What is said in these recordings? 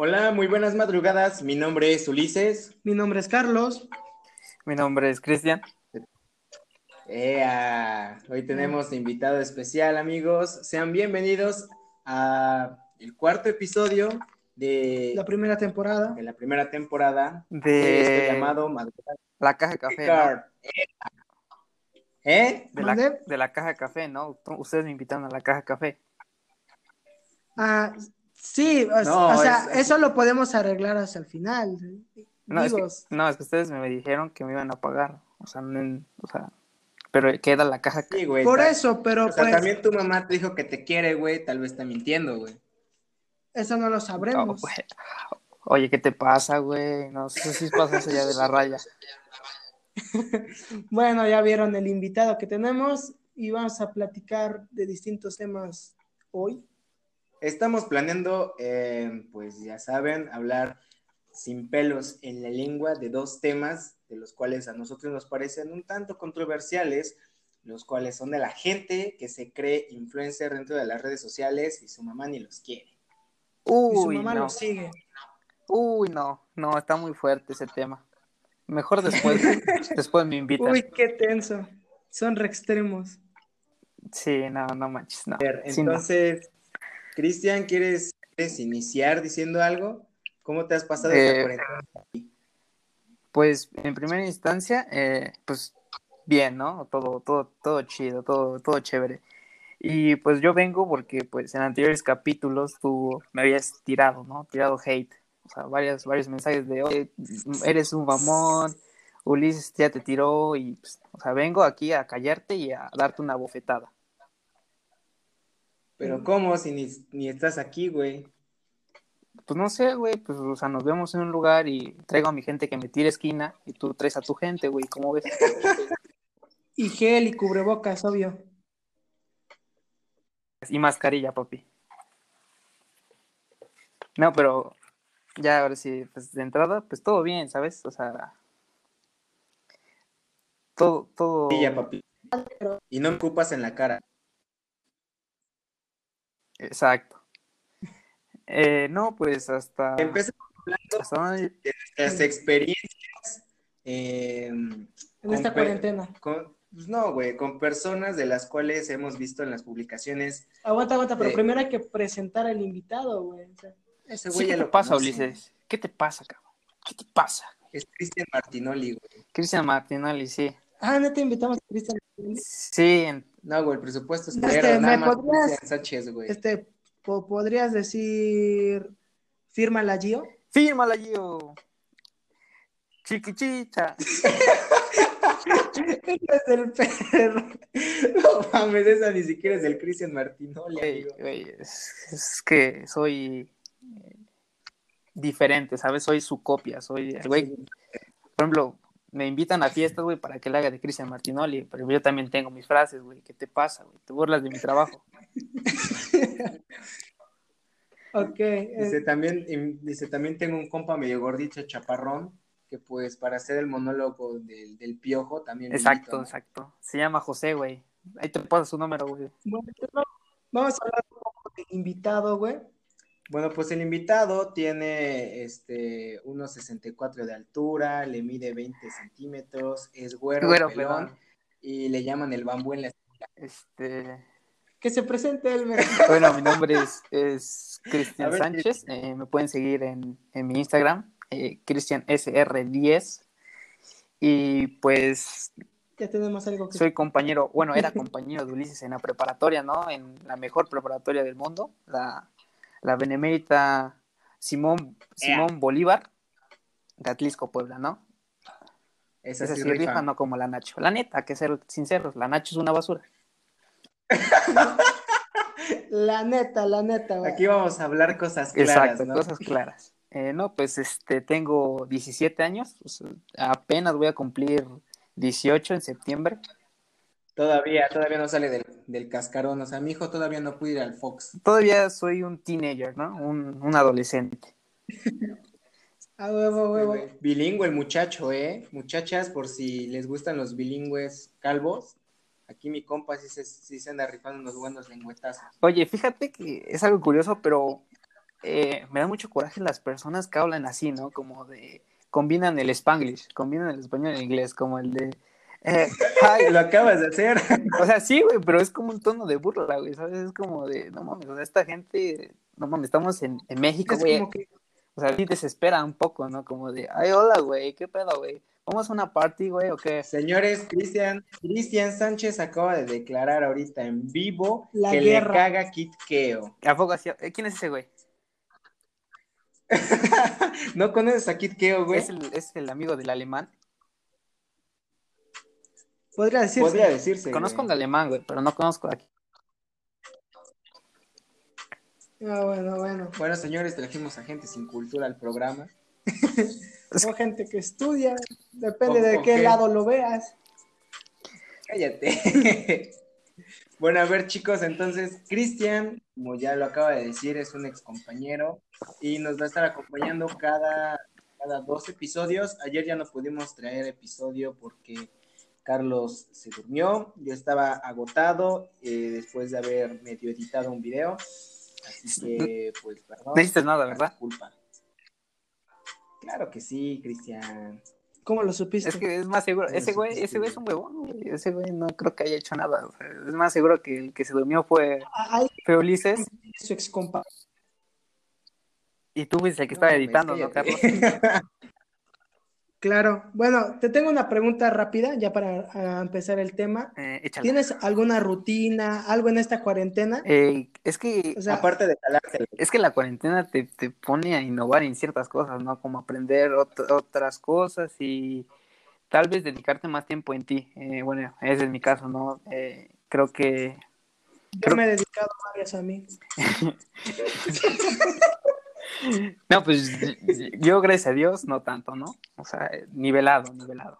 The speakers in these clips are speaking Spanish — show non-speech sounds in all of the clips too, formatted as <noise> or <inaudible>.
Hola, muy buenas madrugadas. Mi nombre es Ulises. Mi nombre es Carlos. Mi nombre es Cristian. Ea, hoy tenemos invitado especial, amigos. Sean bienvenidos a el cuarto episodio de La primera temporada. de la primera temporada De este llamado Madrugada la caja de café. ¿Eh? De la, de la caja de café, ¿no? Ustedes me invitaron a la caja de café. Ah, sí, o, No, o sea, es- es- eso lo podemos arreglar hasta el final. No es, que, no, es que ustedes me dijeron que me iban a pagar. O sea, no- o sea pero queda la caja. Sí, güey. por eso, pero O sea, pues también tu mamá te dijo que te quiere, güey. Tal vez está mintiendo, güey. eso no lo sabremos. güey. Oye, ¿qué te pasa, güey? No sé si pasas allá de la raya. <laughs> Bueno, ya vieron el invitado que tenemos y vamos a platicar de distintos temas hoy. Estamos planeando, eh, pues ya saben, hablar sin pelos en la lengua de dos temas, de los cuales a nosotros nos parecen un tanto controversiales, los cuales son de la gente que se cree influencer dentro de las redes sociales y su mamá ni los quiere. y su Uy, mamá no. lo sigue. Uy, no. No, está muy fuerte ese tema. Mejor después, <laughs> después me invitan. Uy, qué tenso. Son re extremos. Sí, no, no manches, no. A ver, Sí, no. Cristian, ¿quieres, quieres iniciar diciendo algo? ¿Cómo te has pasado Eh, esta cuarentena? Pues en primera instancia, eh, pues bien, ¿no? Todo, todo, todo chido, todo, todo chévere. Y pues yo vengo porque pues en anteriores capítulos tú me habías tirado, ¿no? Tirado hate. O sea, varios, varios mensajes de, oye, eres un mamón, Ulises ya te tiró y, pues, o sea, vengo aquí a callarte y a darte una bofetada. Pero ¿cómo si ni, ni estás aquí, güey? Pues no sé, güey, pues, o sea, nos vemos en un lugar y traigo a mi gente que me tire esquina y tú traes a tu gente, güey, ¿cómo ves? <laughs> Y gel y cubrebocas, obvio. Y mascarilla, papi. No, pero ya ahora sí, pues de entrada, pues todo bien, ¿sabes? O sea, todo, todo. Sí, ya, papi. Y no me ocupas en la cara. Exacto. Eh, no, pues hasta. Empezamos hasta donde- nuestras experiencias eh, En esta cuarentena. con, pues no, güey, con personas de las cuales hemos visto en las publicaciones. Aguanta, aguanta, pero primero hay que presentar al invitado, güey. O sea, Ese Sí, güey ¿Qué ya te lo pasa, conoce. Ulises? ¿Qué te pasa, cabrón? ¿Qué te pasa? Es Cristian Martinoli, güey. Cristian Martinoli, sí. Ah, no te invitamos a Cristian. Sí, en- No, güey, el presupuesto es Este, nada ¿me más podrías- Sánchez, güey. Este, po- ¿podrías decir firma la Gio? fírmala, Gio. Chiquichicha. <laughs> es del perro. No mames, esa ni siquiera es del Cristian Martinoli, Güey, amigo. güey, es, es que soy eh, diferente, ¿sabes? Soy su copia, soy el güey. Por ejemplo, me invitan a fiestas, güey, para que le haga de Cristian Martinoli, pero yo también tengo mis frases, güey. ¿Qué te pasa, güey? Te burlas de mi trabajo. <laughs> Ok. eh, Dice también, y- dice también tengo un compa medio gordito, chaparrón, que pues para hacer el monólogo del, del piojo también. Exacto, invito, ¿no? exacto. Se llama José, güey. Ahí te pasa su número, güey. bueno, vamos a hablar un poco del invitado, güey. Bueno, pues el invitado tiene este 1.64 de altura, le mide 20 centímetros, es güero, Güero, pelón, pelón. y le llaman el bambú en la Este. Que se presente él. <laughs> Bueno, mi nombre es, es Cristian Sánchez. eh, me pueden seguir en, en mi Instagram, eh, Cristian SR10. Y pues Ya tenemos algo que soy compañero, bueno, era <laughs> compañero de Ulises en la preparatoria, ¿no? En la mejor preparatoria del mundo, la, la Benemérita Simón, Simón Bolívar, de Atlisco, Puebla, ¿no? Esa Esa sí sí rifa. rifa, no como la Nacho. La neta, que ser sinceros, la Nacho es una basura. <laughs> La neta, la neta, güey. Aquí vamos a hablar cosas claras, Exacto, ¿no? cosas claras. Eh, no, pues este, tengo 17 años, pues, apenas voy a cumplir 18 en septiembre. Todavía, todavía no sale del, del cascarón, o sea, mi hijo todavía no puede ir al Fox. Todavía soy un teenager, ¿no? Un, un adolescente. <laughs> A huevo, huevo. Bilingüe el muchacho, ¿eh? Muchachas, por si les gustan los bilingües calvos, aquí mi compa sí se, sí se anda rifando unos buenos lengüetazos. Oye, fíjate que es algo curioso, pero eh, me da mucho coraje las personas que hablan así, ¿no? Como de, combinan el spanglish, combinan el español y el inglés, como el de, eh, <laughs> Ay, lo acabas de hacer. o sea, sí, güey, pero es como un tono de burla, güey, ¿sabes? Es como de, no mames, o sea, esta gente, no mames, estamos en, en México, Es güey, como que o sea, sí desespera un poco, ¿no? Como de, ay, hola, güey, ¿qué pedo, güey? ¿Vamos a una party, güey, o qué? Señores, Cristian, Cristian Sánchez acaba de declarar ahorita en vivo La que guerra. le caga Kit Keo. ¿A poco así? Eh, ¿Quién es ese güey? <laughs> ¿No conoces a Kit Keo, güey? ¿Es el, es el amigo del alemán? Podría decirse. Podría decirse. Conozco güey. alemán, güey, pero no conozco aquí. Ah, bueno, bueno. Bueno, señores, trajimos a gente sin cultura al programa. <laughs> O gente que estudia, depende O- de qué lado lo veas. Cállate. <laughs> bueno, a ver, chicos, entonces, Cristian, como ya lo acaba de decir, es un ex compañero y nos va a estar acompañando cada, cada dos episodios. Ayer ya no pudimos traer episodio porque Carlos se durmió. Yo estaba agotado eh, después de haber medio editado un video. Así que, pues, perdón. No hiciste nada, ¿verdad? Disculpa. Claro que sí, Cristian. ¿Cómo lo supiste? Es que es más seguro, ese güey, ese güey es un huevón, güey. Ese güey no creo que haya hecho nada. o sea, es más seguro que el que se durmió fue, fue Ulises su ex compa. y tú fuiste el que estaba No, editando, ¿no, Carlos? <laughs> Claro. Bueno, te tengo una pregunta rápida ya para ah, empezar el tema. Eh. ¿Tienes alguna rutina, algo en esta cuarentena? Eh, es que O sea, Aparte de jalarte <laughs> es que la cuarentena te, te pone a innovar en ciertas cosas, ¿no? Como aprender ot- otras cosas y tal vez dedicarte más tiempo en ti. Eh, bueno, ese es mi caso, ¿no? Eh, creo que yo me he dedicado varias a mí. <laughs> <laughs> No, pues yo, gracias a Dios, no tanto, ¿no? O sea, nivelado, nivelado.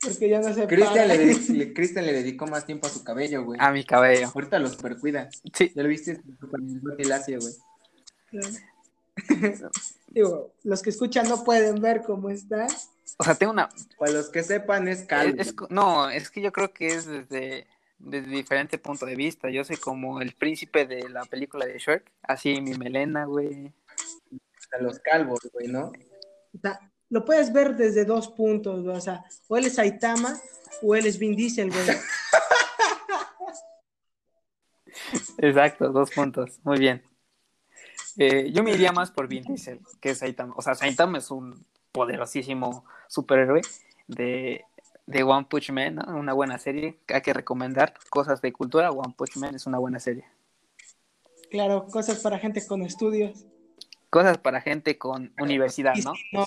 Porque ya no se Cristian le, Cristian le dedicó más tiempo a su cabello, güey. A mi cabello. Ahorita lo supercuida. Sí, Ya lo viste super lacio, güey. Digo, los que escuchan no pueden ver cómo está. o sea, tengo una... Para los que sepan, es calvo. es- es- no, es que yo creo que es desde, desde diferente punto de vista. Yo soy como el príncipe de la película de Shrek. Así mi melena, güey. A los calvos, güey, ¿no? O sea, lo puedes ver desde dos puntos, güey. O sea, o él es Saitama o él es Vin Diesel, güey. <laughs> Exacto, dos puntos. Muy bien. Eh, yo me iría más por Vin Diesel que Saitama. O sea, Saitama es un poderosísimo superhéroe de, de One Punch Man, ¿no? Una buena serie que hay que recomendar. Cosas de cultura, One Punch Man es una buena serie. Claro, cosas para gente con estudios. Cosas para gente con universidad, ¿no? No.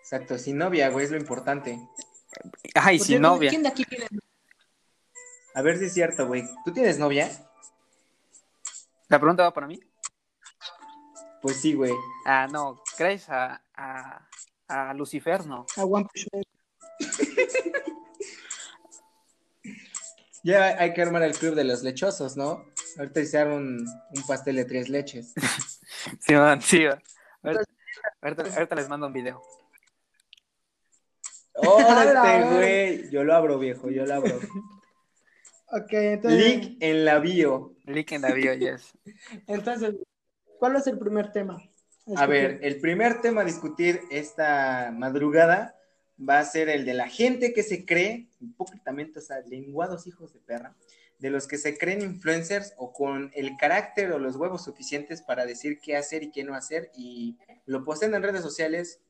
Exacto, sin novia, güey, es lo importante. Ay, Por sin novia. ¿Quién de aquí tiene? A ver si es cierto, güey. ¿Tú tienes novia? ¿La pregunta va para mí? Pues sí, güey. Ah, no, gracias a, a, a Lucifer, no. A One Punch Man. Ya hay que armar el club de los lechosos, ¿no? Ahorita hicieron un, un pastel de tres leches. <laughs> Sí, man, sí. man. Ahorita, ahorita- ahorita les mando un video. ¡Órale, güey! Yo lo abro, viejo, yo lo abro. <laughs> Ok, entonces, Link en la bio. Link en la bio, yes. <laughs> entonces, ¿cuál es el primer tema? A ver, el primer tema a discutir esta madrugada va a ser el de la gente que se cree, hipócritamente, o sea, lenguados hijos de perra, de los que se creen influencers o con el carácter o los huevos suficientes para decir qué hacer y qué no hacer y lo postean en redes sociales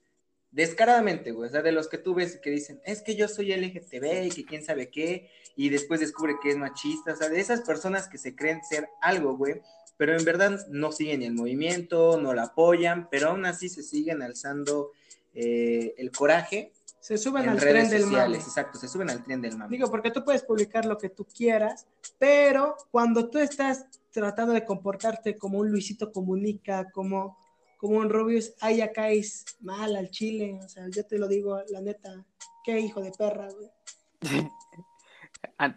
descaradamente, güey, o sea, de los que tú ves que dicen, es que yo soy LGTB y que quién sabe qué, y después descubre que es machista, o sea, de esas personas que se creen ser algo, güey, pero en verdad no siguen el movimiento, no la apoyan, pero aún así se siguen alzando eh, el coraje Se suben en al redes tren del mame. exacto, se suben al tren del mame. Digo, porque tú puedes publicar lo que tú quieras, pero cuando tú estás tratando de comportarte como un Luisito Comunica, como, como un Rubius, ahí ya caes mal al chile. O sea, yo te lo digo, la neta, qué hijo de perra, güey. <laughs> Ah,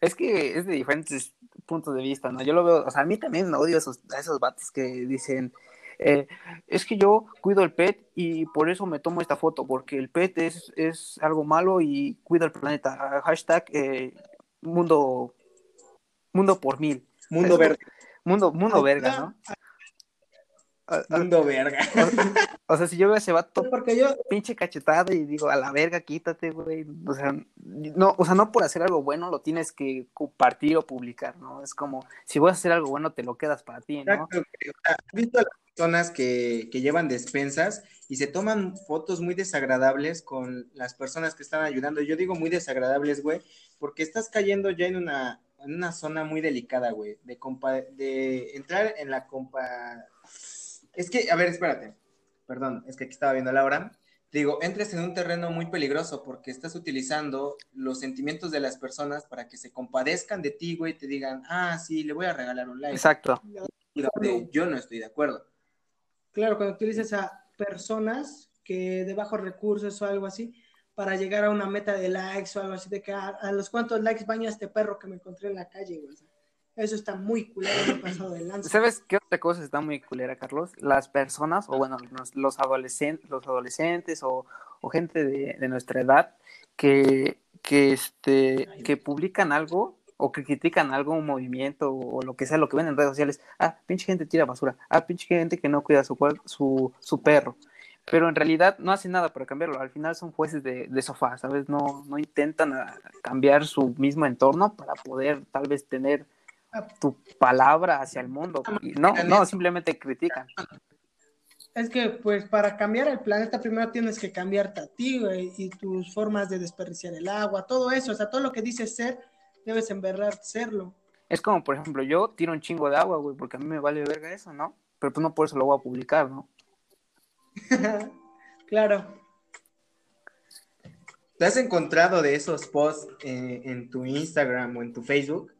Es que es de diferentes puntos de vista, ¿no? Yo lo veo, o sea, a mí también odio a esos, a esos vatos que dicen, eh, es que yo cuido el pet y por eso me tomo esta foto, porque el pet es, es algo malo y cuido el planeta. Hashtag eh, mundo, mundo por mil. Mundo Es- verde. Mundo, mundo verga, ¿no? Mundo verga. O, sea, si yo veo a ese vato Porque yo, pinche cachetada y digo, a la verga, quítate, güey. O sea, no, o sea, no por hacer algo bueno lo tienes que compartir o publicar, ¿no? Es como, si voy a hacer algo bueno, te lo quedas para ti, ¿no? Exacto, ¿Has visto a las personas que, que llevan despensas y se toman fotos muy desagradables con las personas que están ayudando? Yo digo muy desagradables, güey, porque estás cayendo ya en una, en una zona muy delicada, güey, de, compa- de entrar en la compa... Es que, a ver, espérate, perdón, es que aquí estaba viendo la hora. Te Digo, entres en un terreno muy peligroso porque estás utilizando los sentimientos de las personas para que se compadezcan de ti, güey, y te digan, ah, sí, le voy a regalar un like. Exacto. Y donde yo no estoy de acuerdo. claro, cuando utilizas a personas que de bajos recursos o algo así, para llegar a una meta de likes o algo así, de que a, a los cuantos likes baña este perro que me encontré en la calle, güey. O sea, eso está muy culero, pasado de lanza. ¿Sabes qué otra cosa está muy culera, Carlos? Las personas, o bueno, los, los adolescentes, los adolescentes o, o gente de, de nuestra edad que, que, este, que publican algo o que critican algo, un movimiento o, lo que sea, lo que ven en redes sociales. Ah, pinche gente tira basura. Ah, pinche gente que no cuida su, su, su perro. Pero en realidad no hacen nada para cambiarlo. Al final son jueces de, de sofá, ¿sabes? No, no intentan cambiar su mismo entorno para poder tal vez tener tu palabra hacia el mundo. Y no, no, simplemente critican. Es que, pues, para cambiar el planeta, primero tienes que cambiarte a ti, güey, y tus formas de desperdiciar el agua, todo eso, o sea, todo lo que dices ser, debes en verdad serlo. Es como, por ejemplo, yo tiro un chingo de agua, güey, porque a mí me vale verga eso, ¿no? Pero pues no por eso lo voy a publicar, ¿no? <laughs> claro. ¿Te has encontrado de esos posts eh, en tu Instagram o en tu Facebook?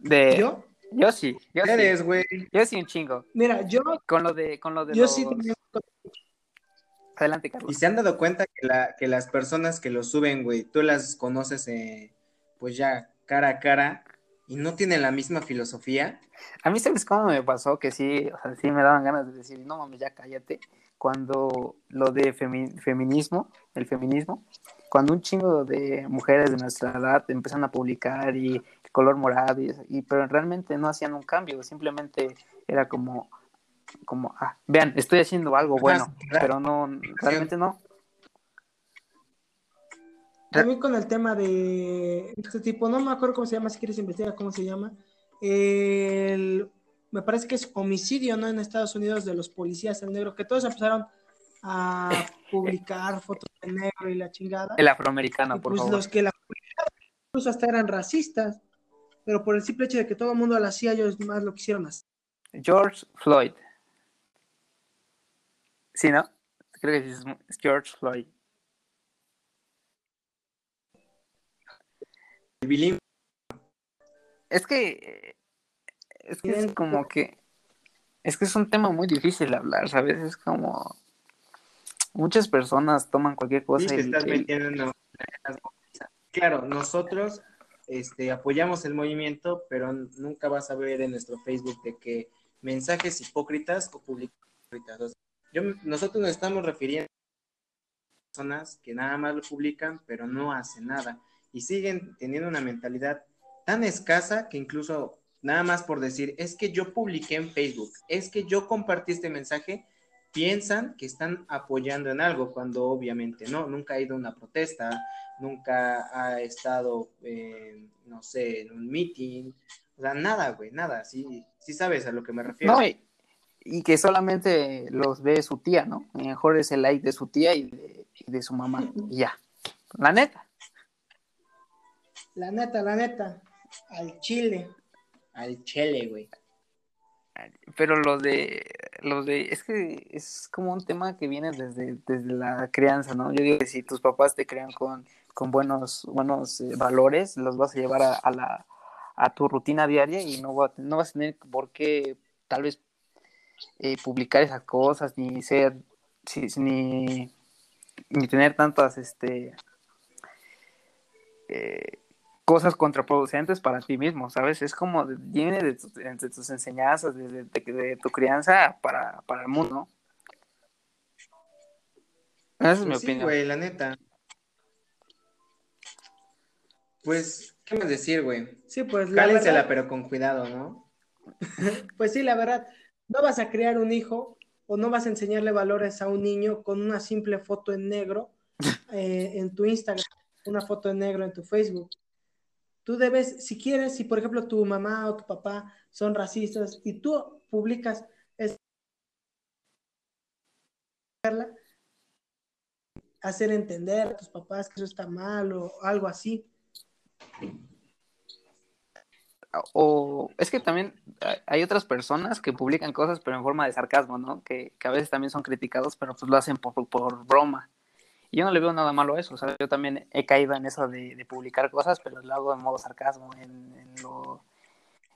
De... ¿Yo? Yo sí, yo sí. Eres, güey. Yo sí un chingo. Mira, yo, Con lo de, con lo de yo los... sí tenía- Adelante, ¿Y Carlos. se han dado cuenta que, la, que las personas que lo suben, güey, tú las conoces, eh, pues ya cara a cara y no tienen la misma filosofía? A mí, ¿sabes cómo me pasó? Que sí, o sea, sí me daban ganas de decir, no mames, ya cállate. Cuando lo de femi- feminismo, el feminismo, cuando un chingo de mujeres de nuestra edad empezaron a publicar y el color morado, y, y- pero realmente no hacían un cambio, simplemente era como, como, ah, vean, estoy haciendo algo bueno, pero no, realmente no. También con el tema de este tipo, no me acuerdo cómo se llama, si quieres investigar cómo se llama. El, me parece que es homicidio, ¿no? En Estados Unidos de los policías en negro, que todos empezaron a <laughs> publicar fotos de negro y la chingada. El afroamericano, y por pues favor. los que la incluso hasta eran racistas, pero por el simple hecho de que todo el mundo lo hacía, ellos más lo quisieron hacer. George Floyd. Sí, ¿no? Creo que es- es George Floyd. El bilingüe, Es que es que es como que es que es un tema muy difícil de hablar, ¿sabes? Es como muchas personas toman cualquier sí, cosa te y, estás y- metiendo en las bombas. Claro, nosotros este, apoyamos el movimiento, pero nunca vas a ver en nuestro Facebook de que mensajes hipócritas o sea, yo, nosotros nos estamos refiriendo a personas que nada más lo publican, pero no hacen nada. Y siguen teniendo una mentalidad tan escasa que incluso nada más por decir, es que yo publiqué en Facebook, es que yo compartí este mensaje, piensan que están apoyando en algo, cuando obviamente no, nunca ha ido a una protesta, nunca ha estado, eh, no sé, en un meeting, o sea, nada, güey, nada, sí, sí sabes a lo que me refiero. no, y, y que solamente los ve su tía, ¿no? A lo mejor es el like de su tía y de, y de su mamá. <laughs> Y ya. La neta. La neta, la neta, al chile. Al chele, güey. Pero lo de, lo de, es que es como un tema que viene desde, desde la crianza, ¿no? Yo digo que si tus papás te crean con, con buenos, buenos eh, valores, los vas a llevar a, a la, a tu rutina diaria y no, va- no vas a tener por qué tal vez eh, publicar esas cosas, ni ser, si- ni, ni tener tantas, este, eh, cosas contraproducentes para ti mismo, ¿sabes? Es como, viene de, tus- de tus enseñanzas, desde de, de tu crianza para, para el mundo. Esa es mi Pues sí, opinión. güey, la neta. Pues, ¿qué más decir, güey? Sí, pues la Cálensela, verdad, pero con cuidado, ¿no? <laughs> Pues sí, la verdad, no vas a crear un hijo o no vas a enseñarle valores a un niño con una simple foto en negro eh, en tu Instagram, una foto en negro en tu Facebook. Tú debes, si quieres, si por ejemplo tu mamá o tu papá son racistas y tú publicas es hacer entender a tus papás que eso está mal o algo así. O es que también hay otras personas que publican cosas pero en forma de sarcasmo, ¿no? Que, que a veces también son criticados, pero pues lo hacen por, por broma. Yo no le veo nada malo a eso, o sea, yo también he caído en eso de, de publicar cosas, pero lo hago en modo sarcasmo, en, en, lo,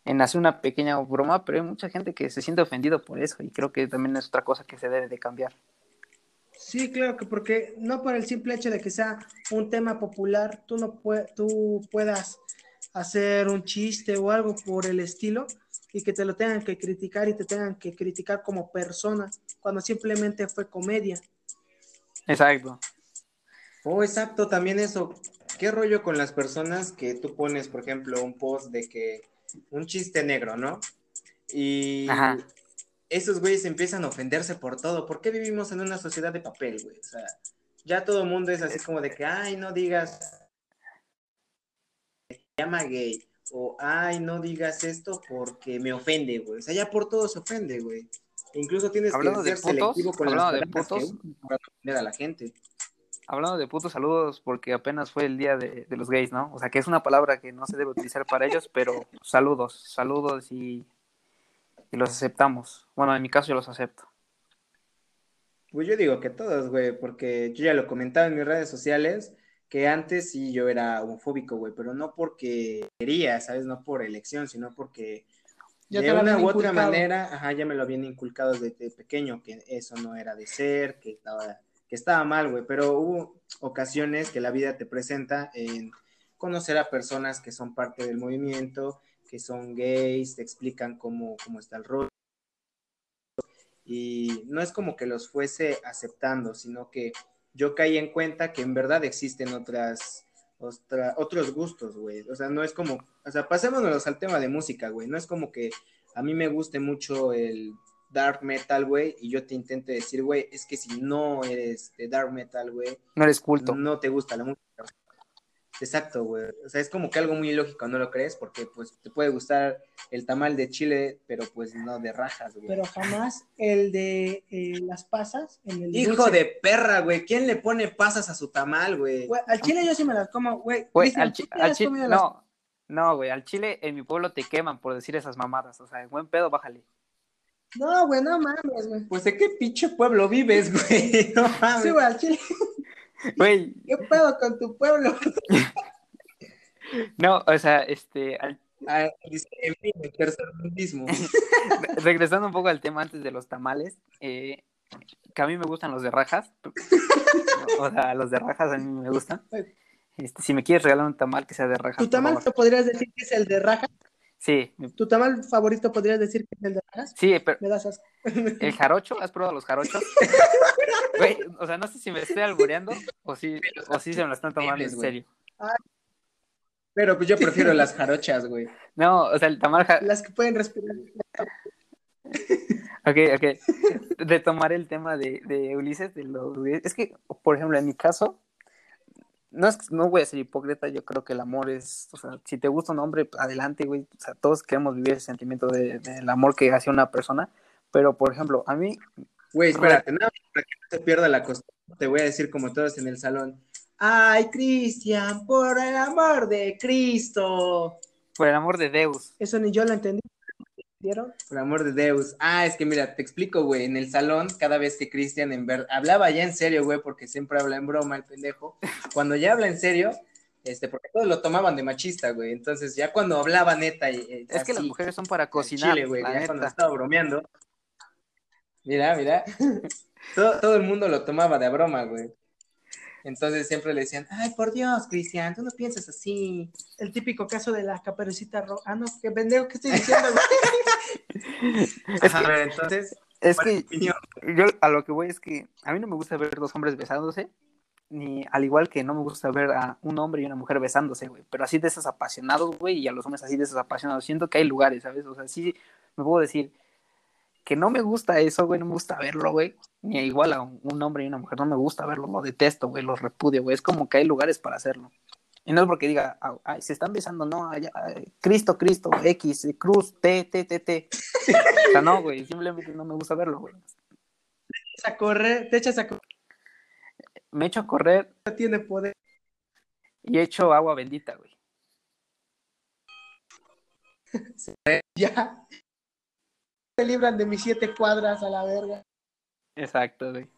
en hacer una pequeña broma, pero hay mucha gente que se siente ofendido por eso y creo que también es otra cosa que se debe de cambiar. Sí, claro que porque no por el simple hecho de que sea un tema popular, tú no puedes, tú puedas hacer un chiste o algo por el estilo y que te lo tengan que criticar y te tengan que criticar como persona cuando simplemente fue comedia. Exacto. Oh, exacto, también eso. ¿Qué rollo con las personas que tú pones, por ejemplo, un post de que un chiste negro, ¿no? Y Ajá. esos güeyes empiezan a ofenderse por todo. ¿Por qué vivimos en una sociedad de papel, güey? O sea, ya todo el mundo es así como de que, ay, no digas, llama gay. O, ay, no digas esto porque me ofende, güey. O sea, ya por todo se ofende, güey. Incluso tienes hablando que ser selectivo con las de putos, para ofender a la gente hablando de putos saludos, porque apenas fue el día de, de, los gays, ¿no? O sea, que es una palabra que no se debe utilizar para ellos, pero saludos, saludos y, y los aceptamos. Bueno, en mi caso yo los acepto. Pues yo digo que todos, güey, porque yo ya lo comentaba en mis redes sociales, que antes sí yo era homofóbico, güey, pero no porque quería, ¿sabes? No por elección, sino porque ya de una u otra manera, ajá, ya me lo habían inculcado desde pequeño, que eso no era de ser, que estaba estaba mal, güey, pero hubo ocasiones que la vida te presenta en conocer a personas que son parte del movimiento, que son gays, te explican cómo, cómo está el rol. Y no es como que los fuese aceptando, sino que yo caí en cuenta que en verdad existen otras, otra, otros gustos, güey. O sea, no es como, o sea, pasémonos al tema de música, güey. No es como que a mí me guste mucho el dark metal, güey, y yo te intento decir, güey, es que si no eres de dark metal, güey, no eres culto. No te gusta la música. Exacto, güey. O sea, es como que algo muy ilógico, ¿no lo crees? Porque pues te puede gustar el tamal de chile, pero pues no de rajas, güey. Pero jamás el de eh, las pasas. En el Hijo dulce. de perra, güey. ¿Quién le pone pasas a su tamal, güey? Al chile yo sí me las como, güey. Güey, al, chi al chile, no. No, güey, al chile en mi pueblo te queman por decir esas mamadas. O sea, buen pedo, bájale. No, güey, no mames, güey. Pues de qué pinche pueblo vives, güey. <laughs> No mames. Sí, güey, al chile. Güey. <laughs> ¿Qué pedo con tu pueblo? <laughs> no, o sea, este. Al... Ah, en fin, el tercer mismo. Regresando un poco al tema antes de los tamales, eh, que a mí me gustan los de rajas. o sea, los de rajas a mí me gustan. Este, si me quieres regalar un tamal que sea de rajas. ¿Tu tamal te podrías decir que es el de rajas? Sí. ¿Tu tamal favorito podrías decir que es el de rajas? Sí, pero. Me das asco. <laughs> ¿El jarocho? ¿Has probado los jarochos? <laughs> Güey, o sea, no sé si me estoy albureando o si, o si se me lo están tomando en serio. Ay, Pero pues yo prefiero las jarochas, güey. No, o sea, el tamal. Ja... las que pueden respirar. Ok, ok. Retomar el tema de, de Ulises, de los... Es que, por ejemplo, en mi caso, no, es, no voy a ser hipócrita, yo creo que el amor es, o sea, si te gusta un hombre, adelante, güey, o sea, todos queremos vivir ese sentimiento del de, de amor que hace una persona, pero, por ejemplo, a mí... Güey, espérate, no, para que no se pierda la costumbre, te voy a decir como todos en el salón, ay, Cristian, por el amor de Cristo. Por el amor de Deus. Eso ni yo lo entendí. ¿Vieron? Por amor de Deus. Ah, es que mira, te explico, güey. En el salón, cada vez que Cristian en ver... hablaba ya en serio, güey, porque siempre habla en broma el pendejo. Cuando ya habla en serio, este, porque todos lo tomaban de machista, güey. Entonces, ya cuando hablaba neta. Y, es así, que las mujeres son para cocinar. Chile, güey. Ya neta. cuando estaba bromeando. Mira, mira. <laughs> todo, todo el mundo lo tomaba de broma, güey. Entonces siempre le decían, ay, por Dios, Cristian, tú no piensas así. El típico caso de la caperucita roja. Ah, no, qué pendejo, ¿qué estoy diciendo, <laughs> es que, entonces, es que yo a lo que voy es que a mí no me gusta ver dos hombres besándose, ni al igual que no me gusta ver a un hombre y una mujer besándose, güey, pero así de esos apasionados, güey, y a los hombres así de esos apasionados. Siento que hay lugares, ¿sabes? O sea, sí me puedo decir que no me gusta eso, güey, no me gusta verlo, güey. Ni igual a un hombre y una mujer, no me gusta verlo, lo detesto, güey, lo repudio, güey. Es como que hay lugares para hacerlo. Y no es porque diga, ay, se están besando, no, Cristo, Cristo, X, Cruz, T, T, T, T. o sea, no, güey, simplemente no me gusta verlo, güey. Te echas a correr, te echas a correr. Me echo a correr. No tiene poder. Y echo agua bendita, güey. <laughs> ya. Se libran de mis siete cuadras a la verga. Exacto, güey.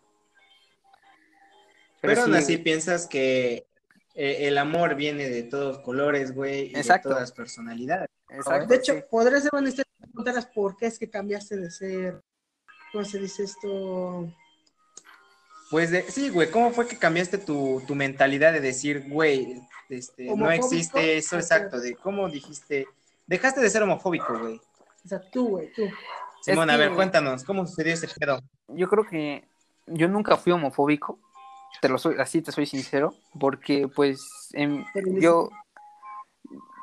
Pero, aún así piensas que eh, el amor viene de todos colores, güey, y de todas personalidades. Exacto. De hecho, podría ser preguntaras por qué es que cambiaste de ser, ¿cómo se dice esto? Pues de, sí, güey, ¿cómo fue que cambiaste tu, mentalidad de decir, güey, este, no existe eso, exacto, de cómo dijiste, dejaste de ser homofóbico, güey? O sea, tú, güey, tú. Simón, a ver, cuéntanos, ¿cómo sucedió ese pedo? Yo creo que yo nunca fui homofóbico, te lo soy, así te soy sincero, porque pues yo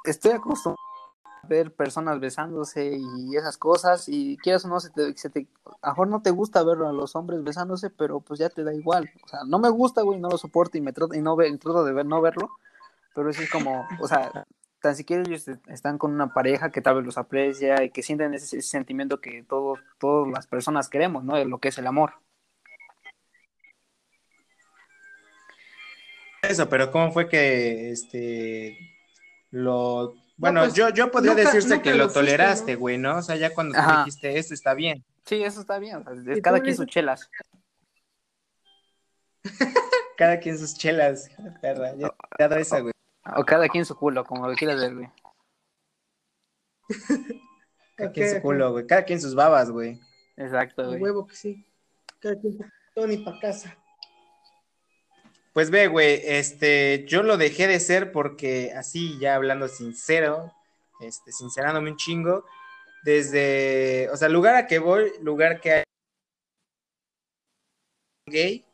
estoy acostumbrado a ver personas besándose y esas cosas, y quieras o no, se te, se te, a lo mejor no te gusta ver a los hombres besándose, pero pues ya te da igual, o sea, no me gusta, güey, no lo soporto y me trato, y no ve, trato de ver, no verlo, pero eso es como, o sea, tan siquiera ellos están con una pareja que tal vez los aprecia y que sienten ese, sentimiento que todos, todas las personas queremos, ¿no? De lo que es el amor. Eso, pero ¿cómo fue que este lo bueno, pues, yo, yo podría decirse que lo, toleraste, güey, ¿no? O sea, ya cuando tú dijiste esto está bien. Sí, eso está bien. <laughs> cada quien sus chelas. cada quien sus chelas, perra. Ya, ya esa, güey. O cada quien su culo, como lo quieras ver, güey. <laughs> cada quien su culo, güey. Cada quien sus babas, güey. Exacto, güey. huevo que sí. Cada quien Tony pa' casa. Pues ve, güey, este, yo lo dejé de ser porque así, ya hablando sincero, este, sincerándome un chingo, desde, o sea, lugar a que voy, lugar que hay gay,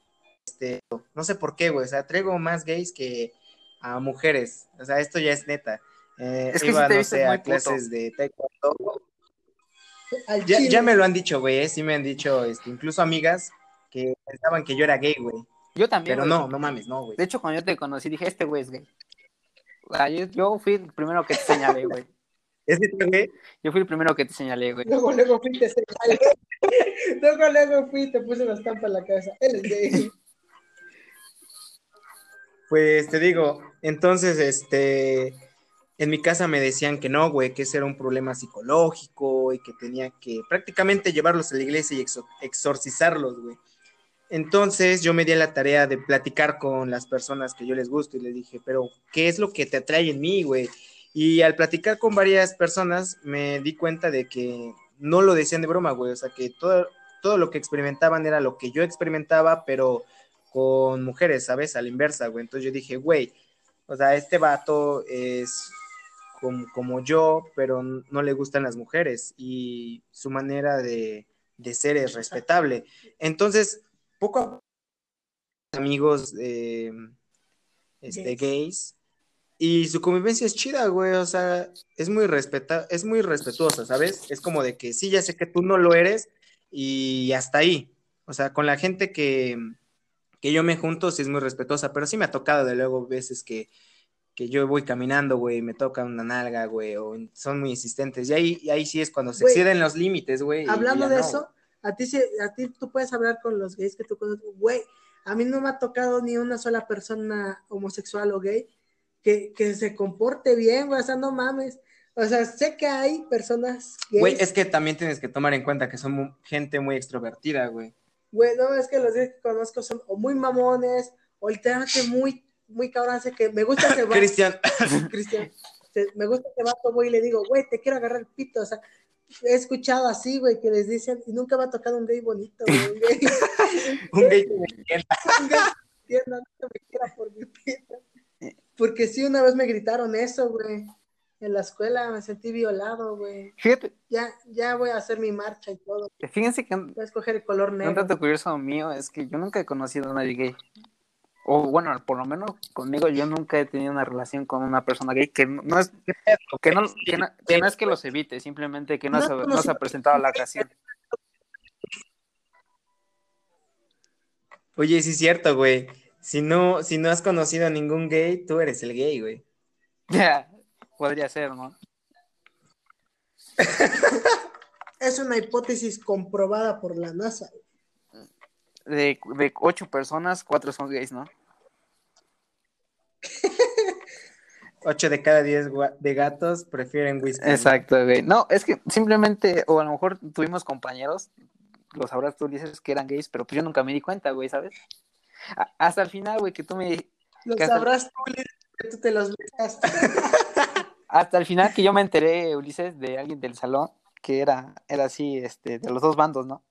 este, no sé por qué, güey, o sea, traigo más gays que a mujeres, o sea, esto ya es neta. Eh, es que iba, no sé, a clases de taekwondo. Ya, ya, me lo han dicho, güey, eh, sí me han dicho, este, incluso amigas que pensaban que yo era gay, güey. Yo también. Pero no, no mames, no, güey. De hecho, cuando yo te conocí, dije, este güey es gay. O sea, yo, fui el primero que te señalé, güey. <laughs> ¿Es este güey? Yo fui el primero que te señalé, güey. Luego, luego fui y te señalé. <laughs> luego, luego fui y te puse una estampa en la cabeza. Él es gay. Pues te digo, entonces, este, en mi casa me decían que no, güey, que ese era un problema psicológico y que tenía que prácticamente llevarlos a la iglesia y exorcizarlos, güey. Entonces yo me di a la tarea de platicar con las personas que yo les gusto y les dije, pero ¿qué es lo que te atrae en mí, güey? Y al platicar con varias personas me di cuenta de que no lo decían de broma, güey, o sea, que todo, todo lo que experimentaban era lo que yo experimentaba, pero con mujeres, ¿sabes? A la inversa, güey. Entonces yo dije, güey, o sea, este vato es como, como yo, pero no le gustan las mujeres y su manera de, de ser es respetable. Entonces, poco a amigos eh, este, gays. Y su convivencia es chida, güey. O sea, es muy respeta es muy respetuosa, ¿sabes? Es como de que sí, ya sé que tú no lo eres y hasta ahí. O sea, con la gente que, que yo me junto, sí es muy respetuosa, pero sí me ha tocado de luego veces que, que yo voy caminando, güey, me toca una nalga, güey, o son muy insistentes. Y ahí, ahí sí es cuando se exceden los límites, güey. Hablando de eso, a ti, a ti tú puedes hablar con los gays que tú conoces, güey, a mí no me ha tocado ni una sola persona homosexual o gay que, que se comporte bien, güey, o sea, no mames. O sea, sé que hay personas gays. Güey, es que también tienes que tomar en cuenta que son gente muy extrovertida, güey. Güey, no, es que los que conozco son o muy mamones, o literalmente muy, muy cabrón, que me gusta ese <laughs> vato. Cristian. Cristian. Me gusta ese vato, güey, y le digo, güey, te quiero agarrar el pito, o sea, he escuchado así, güey, que les dicen, y nunca me ha tocado un gay bonito, güey. Un gay, <laughs> un gay que me <laughs> un gay que no me quiera por mi pita. Porque sí, una vez me gritaron eso, güey. En la escuela me sentí violado, güey. Fíjate. Ya, ya voy a hacer mi marcha y todo. Fíjense que. Voy a escoger el color negro. Un dato curioso mío es que yo nunca he conocido a nadie gay. o bueno, por lo menos conmigo yo nunca he tenido una relación con una persona gay que no es que no, que no, que no es que los evite, simplemente que no, No, se, no se- ha presentado la ocasión. Oye, sí es cierto, güey. Si no, si no has conocido a ningún gay, tú eres el gay, güey. Podría ser, ¿no? <laughs> Es una hipótesis comprobada por la NASA. De, de ocho personas, cuatro son gays, ¿no? <laughs> Ocho de cada diez de gatos prefieren whisky. Exacto, güey. No, es que simplemente, o a lo mejor tuvimos compañeros, lo sabrás tú, dices que eran gays, pero pues yo nunca me di cuenta, güey, ¿sabes? A- hasta el final, güey, que tú me... Lo Que hasta- sabrás tú, que tú te los metas. <laughs> Hasta el final que yo me enteré, Ulises, de alguien del salón, que era, era así, este, de los dos bandos, ¿no?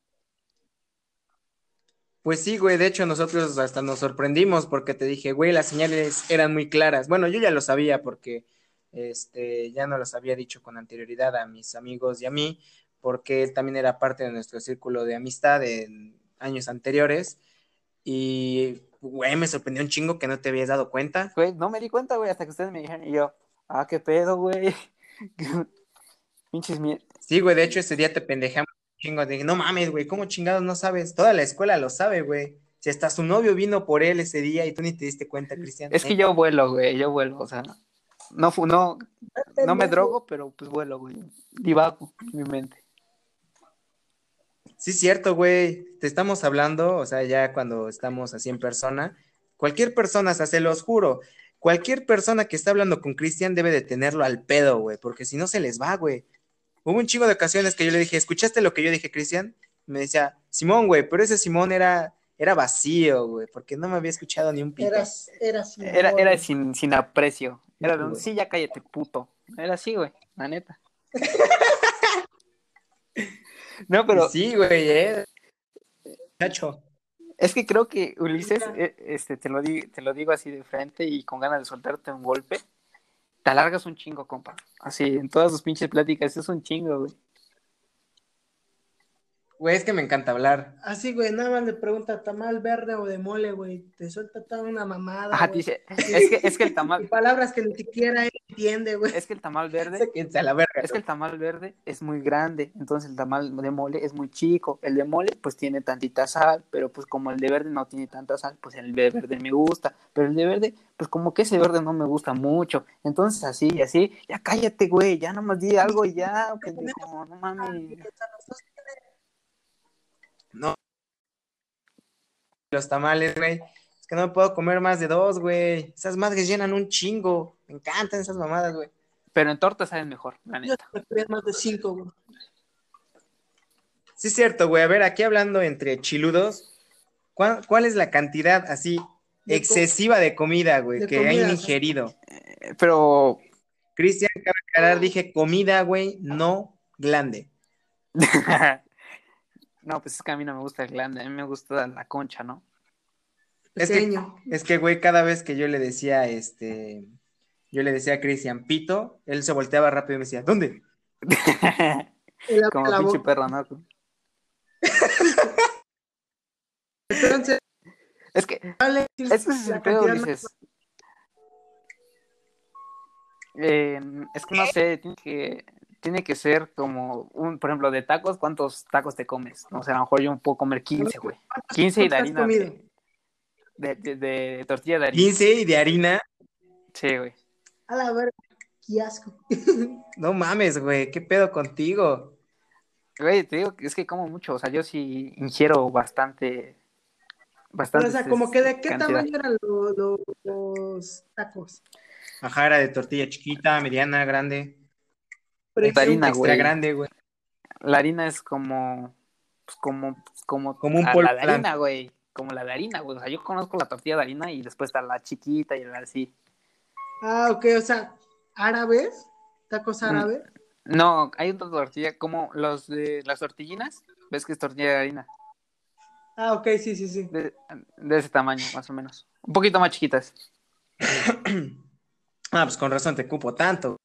Pues sí, güey, de hecho nosotros hasta nos sorprendimos porque te dije, güey, las señales eran muy claras. Bueno, yo ya lo sabía porque este ya no los había dicho con anterioridad a mis amigos y a mí, porque él también era parte de nuestro círculo de amistad en años anteriores. Y, güey, me sorprendió un chingo que no te habías dado cuenta. Güey, no me di cuenta, güey, hasta que ustedes me dijeron, y yo, ah, qué pedo, güey. <laughs> Pinches mie- Sí, güey, de hecho ese día te pendejamos chingo. Dije, no mames, güey, ¿cómo chingados no sabes? Toda la escuela lo sabe, güey. Si hasta su novio vino por él ese día y tú ni te diste cuenta, Cristian. Es que yo vuelo, güey, yo vuelo, o sea, no, no, no me drogo, pero pues vuelo, güey. Divago en mi mente. Sí, cierto, güey. Te estamos hablando, o sea, ya cuando estamos así en persona, cualquier persona, o sea, se los juro, cualquier persona que está hablando con Cristian debe de tenerlo al pedo, güey, porque si no se les va, güey. Hubo un chingo de ocasiones que yo le dije, ¿escuchaste lo que yo dije, Cristian? Me decía, Simón, güey, pero ese Simón era, era vacío, güey, porque no me había escuchado ni un pito. Eras, eras sin Era, era sin, sin aprecio. Era de un, sí, ya cállate, puto. Era así, güey, la neta. <laughs> No, pero Sí, güey, eh. Chacho. Es que creo que Ulises, eh, este, te lo, di- te lo digo así de frente y con ganas de soltarte un golpe, te alargas un chingo, compa. Así, en todas sus pinches pláticas, es un chingo, güey. Güey, es que me encanta hablar. Así, güey, nada más le pregunta tamal verde o de mole, güey. Te suelta toda una mamada. Ajá, güey. dice, <laughs> es que, es que el Y tamal, palabras que ni siquiera él entiende, güey. es que el tamal verde a la verga. Es que el tamal verde es muy grande, entonces el tamal de mole es muy chico. El de mole pues tiene tantita sal, pero pues como el de verde no tiene tanta sal, pues el de verde me gusta. Pero el de verde, pues como que ese verde no me gusta mucho. Entonces así y así, ya cállate, güey, ya nomás di algo y ya, pendejo, no mames. No. Los tamales, güey. Es que no puedo comer más de dos, güey. Esas madres llenan un chingo. Me encantan esas mamadas, güey. Pero en torta saben mejor, la Yo neta. me quería más de cinco, güey. Sí, es cierto, güey. A ver, aquí hablando entre chiludos, ¿cuál, cuál es la cantidad así De excesiva de comida, güey, de que comida, han ingerido? Eh, Pero Cristian, cabe aclarar, dije comida, güey, no glande. <laughs> no, pues es que a mí no me gusta el glande, a mí me gusta la concha, ¿no? Es que, es que, güey, cada vez que yo le decía, este, yo le decía a Cristian, pito, él se volteaba rápido y me decía, ¿dónde? <laughs> Como la pinche perro, ¿no? <laughs> Entonces, Es que Es que pedo, dices. Eh, es que no sé, tiene que, tiene que ser como un, por ejemplo, de tacos, ¿cuántos tacos te comes? No sé, a lo mejor yo puedo comer 15, güey. 15 y de ¿Cuántos has harina. De, de, de tortilla de harina. 15 y de harina. Sí, güey. A la verga, qué asco. <laughs> No mames, güey, ¿qué pedo contigo? Güey, te digo que es que como mucho, o sea, yo sí ingiero bastante. Pero, Bastante. o sea, como que de qué cantidad. tamaño eran lo- lo- los tacos. Ajá, era de tortilla chiquita, mediana, grande. Pero De harina, extra güey. grande, güey. La harina es como. Pues como. como, Como un polvo la de harina, güey. Como la de harina, güey. O sea, yo conozco la tortilla de harina y después está la chiquita y la así. Ah, ok, o sea, árabes, tacos Mm. árabes. No, hay otra tortilla, como los de las tortillinas. ¿Ves que es tortilla de harina? Ah, ok, sí, sí, sí. De, de ese tamaño, más o menos. Un poquito más chiquitas. <clears throat> Ah, pues con razón te cupo tanto.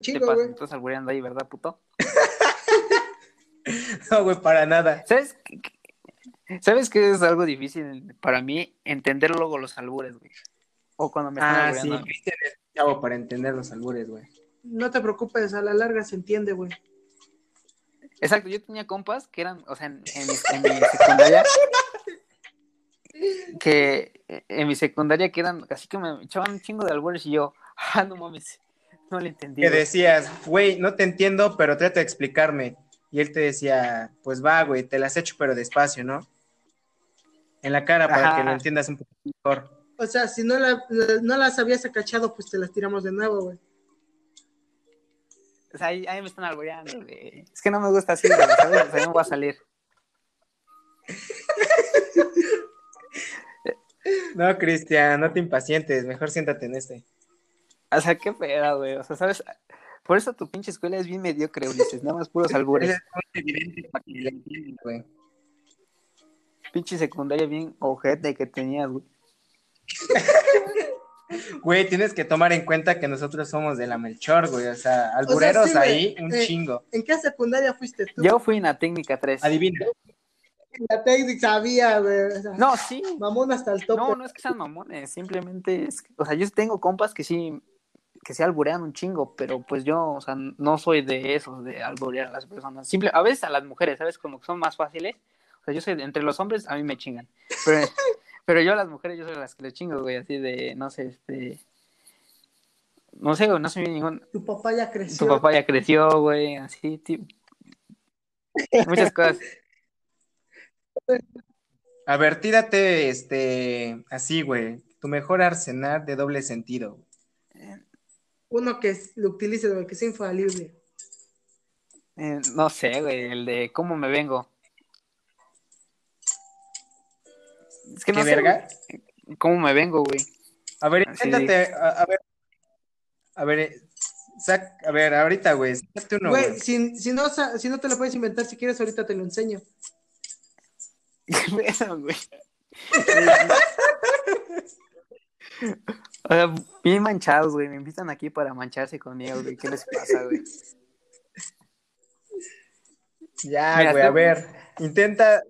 ¿Qué Chingo, pasa? güey. Estás albureando ahí, ¿verdad, puto? <laughs> No, güey, para nada. ¿Sabes? ¿Sabes qué es algo difícil para mí? Entender luego los albures, güey. O cuando me están Ah, sí. Cristian es chavo para entender los albures, güey. No te preocupes, a la larga se entiende, güey. Exacto, yo tenía compas que eran, o sea, en, en mi, en mi secundaria, que en mi secundaria que eran, así que me echaban un chingo de albures y yo, <laughs> ah, no mames, no le entendí. Que decías, güey, no te entiendo, pero trata de explicarme. Y él te decía, pues va, güey, te las echo, pero despacio, ¿no? En la cara para Ajá. que lo entiendas un poco mejor. O sea, si no, la, no las habías acachado, pues te las tiramos de nuevo, güey. O sea, ahí, ahí me están albureando, güey. Es que no me gusta así, güey, ¿sabes? O sea, no va a salir. <laughs> No, Cristian, no te impacientes, mejor siéntate en este. O sea, qué pedo, güey. O sea, ¿sabes? Por eso tu pinche escuela es bien mediocre, Ulises. Nada más puros <laughs> albures. Es muy evidente para que lo entiendas, güey. Pinche secundaria bien ojete que tenías, güey. <laughs> Güey, tienes que tomar en cuenta que nosotros somos de la Melchor, güey. O sea, albureros sí, ahí, un Eh, chingo. ¿En qué secundaria fuiste tú? Yo fui en la técnica 3. Adivina. La técnica sabía, güey. o sea, No, sí. Mamón hasta el tope. No, no es que sean mamones, simplemente es, que- o sea, yo tengo compas que sí, que se alburean un chingo, pero pues yo, o sea, no soy de esos, de alburear a las personas. Simple, a veces a las mujeres, ¿sabes? Como que son más fáciles. O sea, yo soy, entre los hombres a mí me chingan. Pero, <laughs> pero yo a las mujeres, yo soy las que les chingo, güey, así de, no sé, este... No sé, güey, no soy ningún... Tu papá ya creció. Tu papá ya creció, güey, así, tío. Muchas cosas. A ver, tírate, este, así, güey. Tu mejor arsenal de doble sentido. Uno que lo utilice, güey, que sea infalible. Eh, no sé, güey, el de cómo me vengo. Es que no ¿Qué sé, verga? güey, cómo me vengo, güey. A ver, inténtate, a, a ver. A ver, eh, sac, a ver, ahorita, güey, sácate uno, Güey, güey. si, si, no, si no te lo puedes inventar, si quieres, ahorita te lo enseño. <laughs> ¿Qué pedo, güey? <laughs> O sea, bien manchados, güey. Me invitan aquí para mancharse conmigo, güey. ¿Qué les pasa, güey? Ya, Mira, güey, a ver, intenta,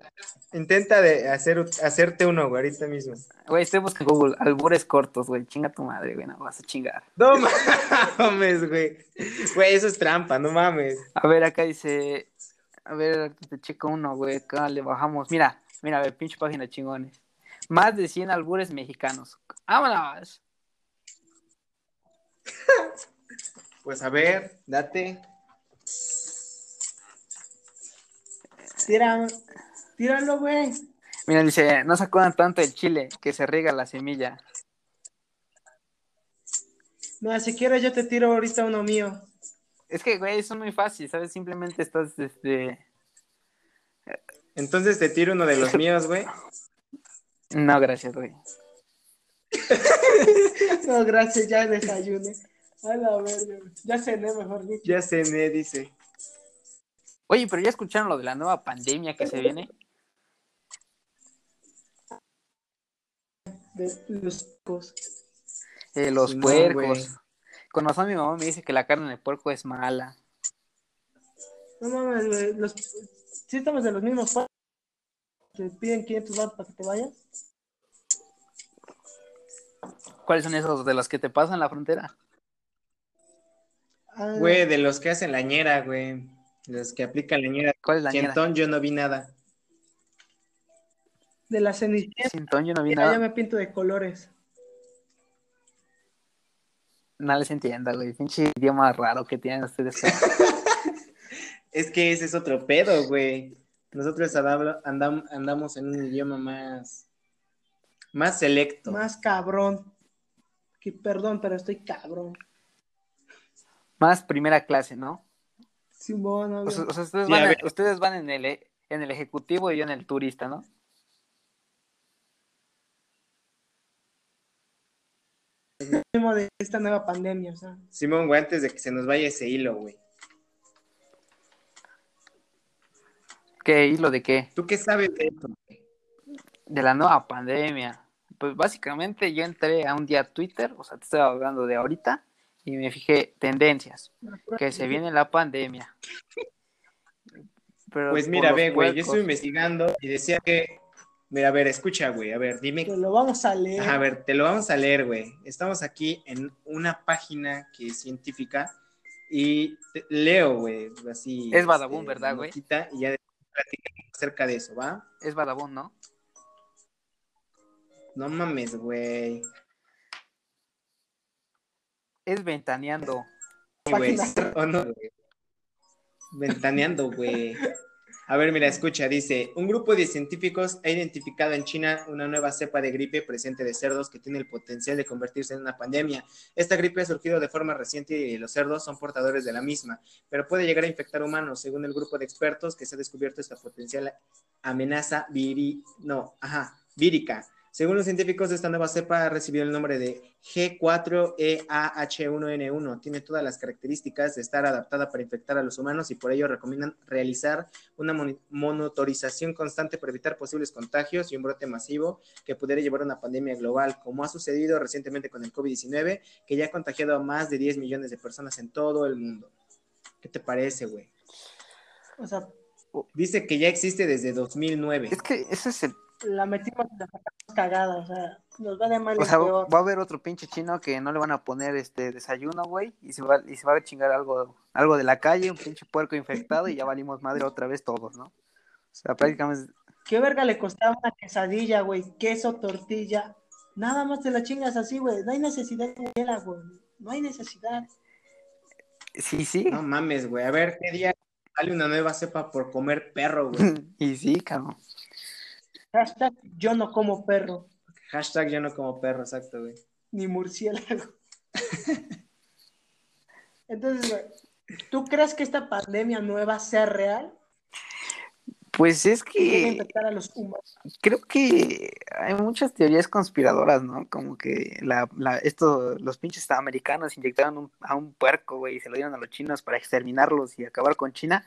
intenta de hacer, hacerte uno, güey, ahorita mismo. Güey, estoy buscando Google. Albures cortos, güey. Chinga tu madre, güey. No vas a chingar. No <laughs> mames, güey. Güey, eso es trampa, no mames. A ver, acá dice. A ver, te checo uno, güey. Acá le bajamos. Mira, mira, a ver, pinche página chingones. Más de 100 albures mexicanos. ¡Vámonos! Pues a ver, date. Tira, tíralo, güey. Mira, dice, no se acuerdan tanto del chile que se riega la semilla. Mira, si quieres, yo te tiro ahorita uno mío. Es que, güey, eso es muy fácil, ¿sabes? Simplemente estás, este... Entonces te tiro uno de los míos, güey. No, gracias, güey. <laughs> No, gracias, ya desayuné. A la verga. Ya cené, mejor dicho. Ya cené, dice. Oye, pero ya escucharon lo de la nueva pandemia que se viene. De los cos. Eh, los puercos. Con razón mi mamá me dice que la carne de puerco es mala. No mames, güey. Los... Sí estamos de los mismos pa- Te piden 500 baros para que te vayas. ¿Cuáles son esos de los que te pasan la frontera? Ah, Güey, de los que hacen la ñera, güey. Los que aplican la ñera. ¿Cuál es la ñera? Cientón, yo no vi nada. De la cenicienta. Sintón, yo no vi Mira, nada. ya me pinto de colores. No les entiendo, güey. Pinche idioma raro que tienen ustedes. <laughs> Es que ese es otro pedo, güey. Nosotros andam- andam- andamos en un idioma más, más selecto. Más cabrón. Perdón, pero estoy cabrón. Más primera clase, ¿no? Simón, O obvio. sea, o sea, ustedes, Sí, van a en- ver. ustedes van en el, e- en el ejecutivo y yo en el turista, ¿no? mismo de esta nueva pandemia, o sea. Simón, güey, antes de que se nos vaya ese hilo, güey. ¿Qué hilo de qué? ¿Tú qué sabes de esto? De la nueva pandemia. Pues básicamente yo entré a un día a Twitter, o sea, te estoy hablando de ahorita, y me fijé tendencias, que se viene la pandemia. Pero Pues mira, ve, güey, yo estuve investigando y decía que Mira, a ver, escucha, güey. A ver, dime. Te lo vamos a leer. Ajá, a ver, te lo vamos a leer, güey. Estamos aquí en una página que es científica y te- leo, güey, así. Es Badabun, este, ¿verdad, güey? Y ya platicamos acerca de eso, ¿va? Es Badabun, ¿no? No mames, güey. Es Ventaneando. Güey. <laughs> ¿o no, güey? Ventaneando, güey. A ver, mira, escucha, dice, un grupo de científicos ha identificado en China una nueva cepa de gripe presente de cerdos que tiene el potencial de convertirse en una pandemia. Esta gripe ha surgido de forma reciente y los cerdos son portadores de la misma, pero puede llegar a infectar humanos, según el grupo de expertos que se ha descubierto esta potencial amenaza viri... no, ajá, vírica. Según los científicos, esta nueva cepa ha recibido el nombre de E G4EAH1N1. Tiene todas las características de estar adaptada para infectar a los humanos y por ello recomiendan realizar una moni- monitorización constante para evitar posibles contagios y un brote masivo que pudiera llevar a una pandemia global, como ha sucedido recientemente con el COVID-19, que ya ha contagiado a más de 10 millones de personas en todo el mundo. ¿Qué te parece, güey? O sea, Dice que ya existe desde 2009. Es que ese es el. La metimos y la sacamos cagada. O sea, nos va de mal O sea, peor. va a haber otro pinche chino que no le van a poner este desayuno, güey, y se va, y se va a chingar algo, algo de la calle, un pinche puerco infectado, y ya valimos madre otra vez todos, ¿no? O sea, prácticamente. ¿Qué verga le costaba una quesadilla, güey? Queso, tortilla. Nada más te la chingas así, güey. No hay necesidad de tela, güey. No hay necesidad. Sí, sí. No mames, güey. A ver, ¿qué día sale una nueva cepa por comer perro, güey? <laughs> y sí, cabrón. Hashtag yo no como perro, Hashtag yo no como perro, exacto, güey. ni murciélago. <laughs> Entonces, güey, ¿tú crees que esta pandemia nueva sea real? Pues es que infectar a los humanos. creo que hay muchas teorías conspiradoras, ¿no? Como que la, la, esto, los pinches americanos inyectaron un- a un puerco, güey, y se lo dieron a los chinos para exterminarlos y acabar con China.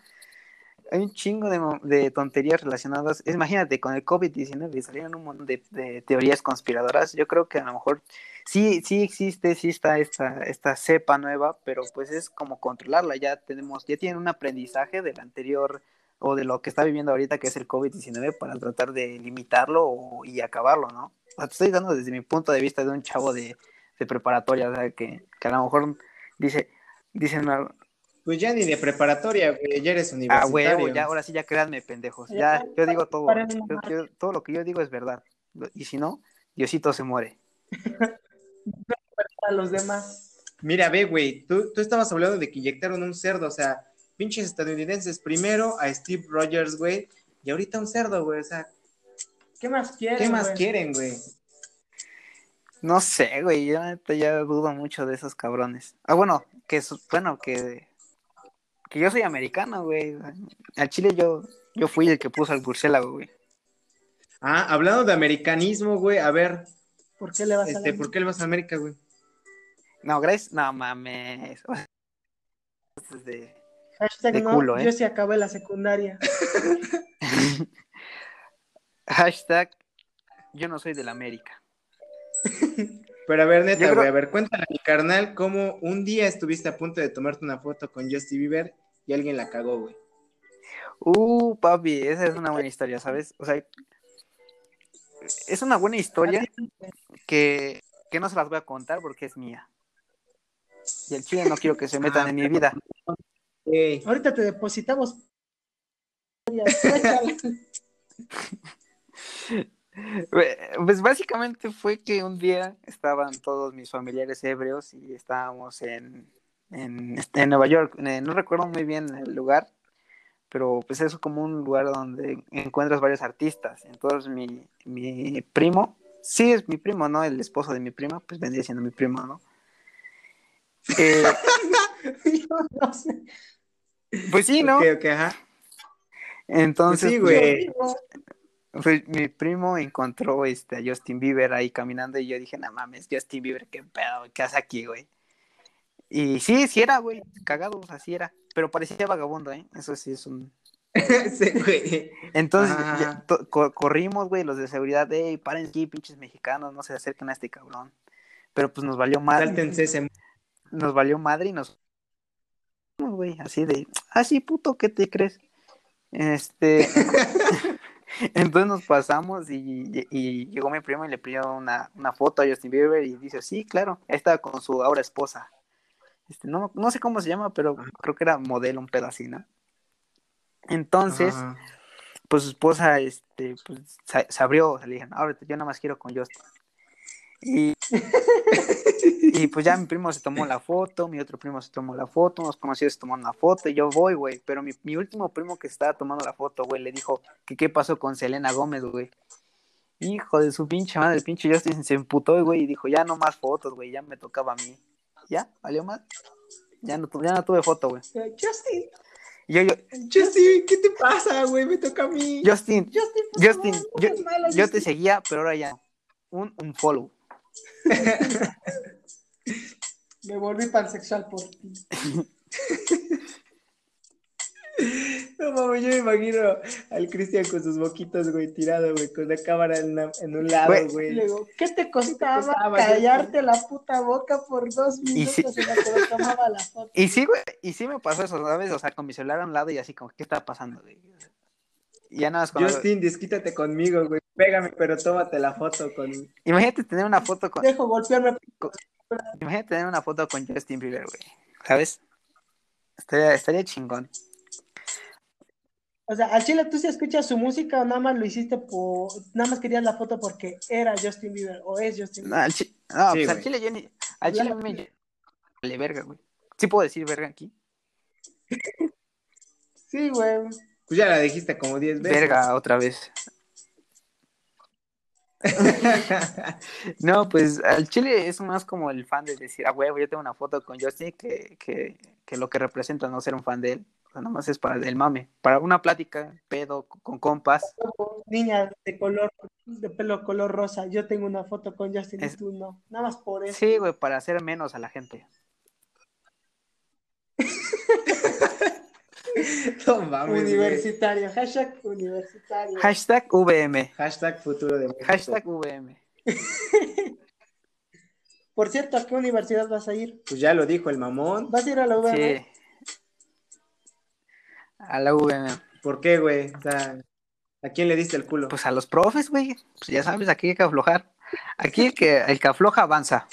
Hay un chingo de, de tonterías relacionadas. Imagínate, con el COVID-19 salieron un montón de, de teorías conspiradoras. Yo creo que a lo mejor sí, sí existe, sí está esta, esta cepa nueva, pero pues es como controlarla. Ya tenemos, ya tienen un aprendizaje del anterior o de lo que está viviendo ahorita, que es el COVID-19, para tratar de limitarlo o- y acabarlo, ¿no? Te estoy dando desde mi punto de vista de un chavo de, de preparatoria, que, que a lo mejor dice, dicen, Pues ya ni de preparatoria, güey. Ya eres ah, universitario. huevo, ya, ahora sí, ya créanme, pendejos. Ya, yo digo todo, yo- yo- todo lo que yo digo es verdad. Y si no, Diosito se muere. <laughs> A los demás. Mira, ve, güey. Tú, tú estabas hablando de que inyectaron un cerdo, o sea, pinches estadounidenses. Primero a Steve Rogers, güey. Y ahorita un cerdo, güey. O sea, ¿Qué más quieren? ¿qué más güey? quieren, güey? No sé, güey, yo ya dudo mucho de esos cabrones. Ah, bueno, que bueno, que que yo soy americano, güey. Al Chile yo yo fui el que puso al murciélago, güey. Ah, hablando de americanismo, güey. A ver, ¿Por qué le vas a este, la- ¿por qué le vas a América, güey? No, gracias, no mames. <laughs> De- Hashtag de no, culo, ¿eh? yo sí acabé la secundaria. <laughs> Hashtag yo no soy del América. Pero a ver, neta, creo- güey, a ver, cuéntale a mi carnal cómo un día estuviste a punto de tomarte una foto con Justin Bieber y alguien la cagó, güey. Uh, papi, esa es una buena historia, ¿sabes? O sea, es una buena historia que, que no se las voy a contar porque es mía. Y el chile no quiero que se metan en mi vida. Ahorita te depositamos. <laughs> Pues básicamente fue que un día estaban todos mis familiares ebrios y estábamos en, en, en Nueva York. Eh, No recuerdo muy bien el lugar, pero pues es como un lugar donde encuentras varios artistas. Entonces mi, mi primo, sí es mi primo, ¿no? El esposo de mi prima, pues vendría siendo mi primo, ¿no? Eh, <laughs> Yo no sé. pues sí, ¿no? ajá. Entonces, Pues sí, pues, güey. Yo- Pues mi primo encontró este, a Justin Bieber ahí caminando y yo dije, no mames, Justin Bieber, qué pedo, ¿qué hace aquí, güey? Y sí, sí era, güey, cagado, o sea, sí era, pero parecía vagabundo, ¿eh? Eso sí es un... <laughs> Sí, güey. Entonces ya co- corrimos, güey, los de seguridad, ey, paren aquí, pinches mexicanos, no se acerquen a este cabrón. Pero pues nos valió madre, Sáltense ese. nos valió madre y nos... Güey, así de, ah, sí, puto, ¿qué te crees? Este... <laughs> <laughs> Entonces nos pasamos y, y llegó mi primo y le pidió una, una, foto a Justin Bieber y dice, sí, claro, estaba con su ahora esposa. Este, no, no sé cómo se llama, pero creo que era modelo, un pedacito. Entonces, pues su esposa este, pues, se, abrió, le dijeron, ahora yo nada más quiero con Justin. Y, <laughs> y pues ya mi primo se tomó la foto, mi otro primo se tomó la foto, unos conocidos se tomaron la foto y yo voy, güey. Pero mi, mi último primo que estaba tomando la foto, güey, le dijo que qué pasó con Selena Gómez, güey. Hijo de su pinche madre, el pinche Justin se emputó, güey, y dijo, ya no más fotos, güey, ya me tocaba a mí. ¿Ya? ¿Valió más? Ya no, ya no tuve foto, güey. Justin. Yo, yo, Justin, ¿qué te pasa, güey? Me toca a mí. Justin, Justin, yo, yo, te seguía, pero ahora ya. Un, un follow. <laughs> Me volví pansexual por ti. <laughs> No mames, yo me imagino al Cristian con sus boquitos, güey, tirado, güey, con la cámara en, un lado, güey. ¿qué te costaba, callarte la puta boca por dos minutos y en que tomaba la foto? Y sí, güey, y sí me pasó eso, ¿sabes? O sea, con mi celular a un lado y así como, ¿qué está pasando, güey? ya nada más Justin, desquítate conmigo, güey. Pégame, pero tómate la foto con. Imagínate tener una foto con. Dejo golpearme. Imagínate tener una foto con Justin Bieber, güey. ¿Sabes? Estaría, estaría chingón. O sea, al chile tú sí escuchas su música o nada más lo hiciste por. Nada más querías la foto porque era Justin Bieber o es Justin Bieber. No, al chile, no pues al chile yo ni. Al chile me. Vale, verga, güey. ¿Sí puedo decir verga aquí? <laughs> sí, güey. Pues ya la dijiste como 10 veces. Verga, otra vez. <laughs> no, pues al chile es más como el fan de decir, ah, huevo, yo tengo una foto con Justin que, que, que lo que representa no ser un fan de él. Sea, nada más es para el mame, para una plática, pedo, con compas. Niña de color, de pelo color rosa, yo tengo una foto con Justin y tú no. Nada más por eso. Sí, güey, para hacer menos a la gente. <laughs> universitario, hashtag universitario. Hashtag VM. Hashtag futuro de México. Hashtag VM. <laughs> Por cierto, ¿a qué universidad vas a ir? Pues ya lo dijo el mamón. ¿Vas a ir a la UVM? Sí. A la UVM. ¿Por qué, güey? O sea, ¿a quién le diste el culo? Pues a los profes, güey. Pues ya sabes, aquí hay que aflojar. Aquí el que, <laughs> el que afloja avanza.